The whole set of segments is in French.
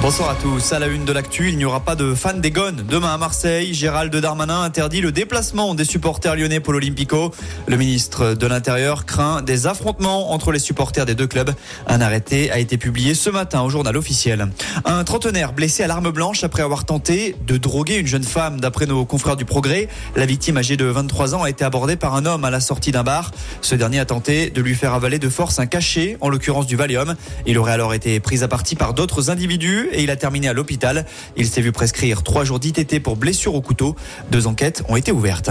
Bonsoir à tous. À la une de l'actu, il n'y aura pas de fans des Gones. Demain à Marseille, Gérald Darmanin interdit le déplacement des supporters lyonnais pour l'Olympico. Le ministre de l'Intérieur craint des affrontements entre les supporters des deux clubs. Un arrêté a été publié ce matin au journal officiel. Un trentenaire blessé à l'arme blanche après avoir tenté de droguer une jeune femme. D'après nos confrères du Progrès, la victime âgée de 23 ans a été abordée par un homme à la sortie d'un bar. Ce dernier a tenté de lui faire avaler de force un cachet, en l'occurrence du Valium. Il aurait alors été pris à partie par d'autres individus et il a terminé à l'hôpital. Il s'est vu prescrire trois jours d'ITT pour blessure au couteau. Deux enquêtes ont été ouvertes.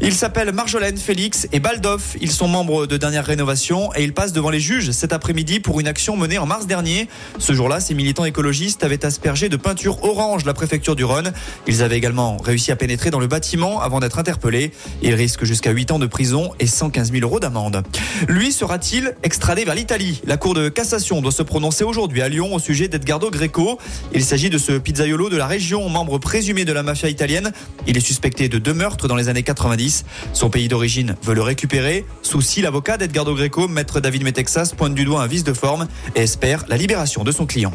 Ils s'appellent Marjolaine, Félix et Baldoff. Ils sont membres de dernière rénovation et ils passent devant les juges cet après-midi pour une action menée en mars dernier. Ce jour-là, ces militants écologistes avaient aspergé de peinture orange la préfecture du Rhône. Ils avaient également réussi à pénétrer dans le bâtiment avant d'être interpellés. Ils risquent jusqu'à 8 ans de prison et 115 000 euros d'amende. Lui sera-t-il extradé vers l'Italie? La Cour de cassation doit se prononcer aujourd'hui à Lyon au sujet d'Edgardo Greco. Il s'agit de ce pizzaiolo de la région, membre présumé de la mafia italienne. Il est suspecté de deux meurtres dans les années 90. Son pays d'origine veut le récupérer. Souci, l'avocat d'Edgardo Greco, maître David Metexas, pointe du doigt un vice de forme et espère la libération de son client.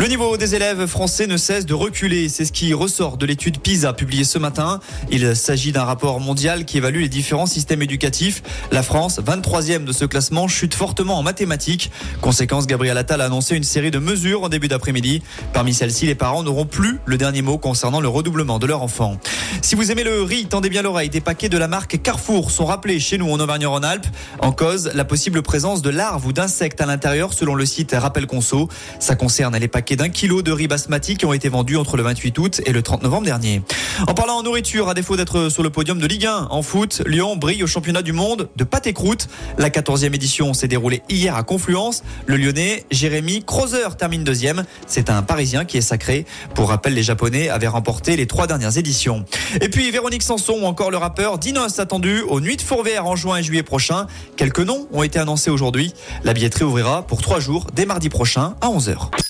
Le niveau des élèves français ne cesse de reculer. C'est ce qui ressort de l'étude PISA publiée ce matin. Il s'agit d'un rapport mondial qui évalue les différents systèmes éducatifs. La France, 23e de ce classement, chute fortement en mathématiques. Conséquence, Gabriel Attal a annoncé une série de mesures en début d'après-midi. Parmi celles-ci, les parents n'auront plus le dernier mot concernant le redoublement de leur enfant. Si vous aimez le riz, tendez bien l'oreille. Des paquets de la marque Carrefour sont rappelés chez nous en Auvergne-Rhône-Alpes. En cause, la possible présence de larves ou d'insectes à l'intérieur selon le site Rappel Conso. Ça concerne les paquets d'un kilo de riz basmati qui ont été vendus entre le 28 août et le 30 novembre dernier. En parlant en nourriture, à défaut d'être sur le podium de Ligue 1 en foot, Lyon brille au championnat du monde de pâte et croûte. La 14e édition s'est déroulée hier à Confluence. Le Lyonnais Jérémy Crozer termine deuxième. C'est un Parisien qui est sacré. Pour rappel, les Japonais avaient remporté les trois dernières éditions. Et puis Véronique Sanson ou encore le rappeur Dinos attendu aux Nuits de Fourvière en juin et juillet prochain. Quelques noms ont été annoncés aujourd'hui. La billetterie ouvrira pour trois jours dès mardi prochain à 11h.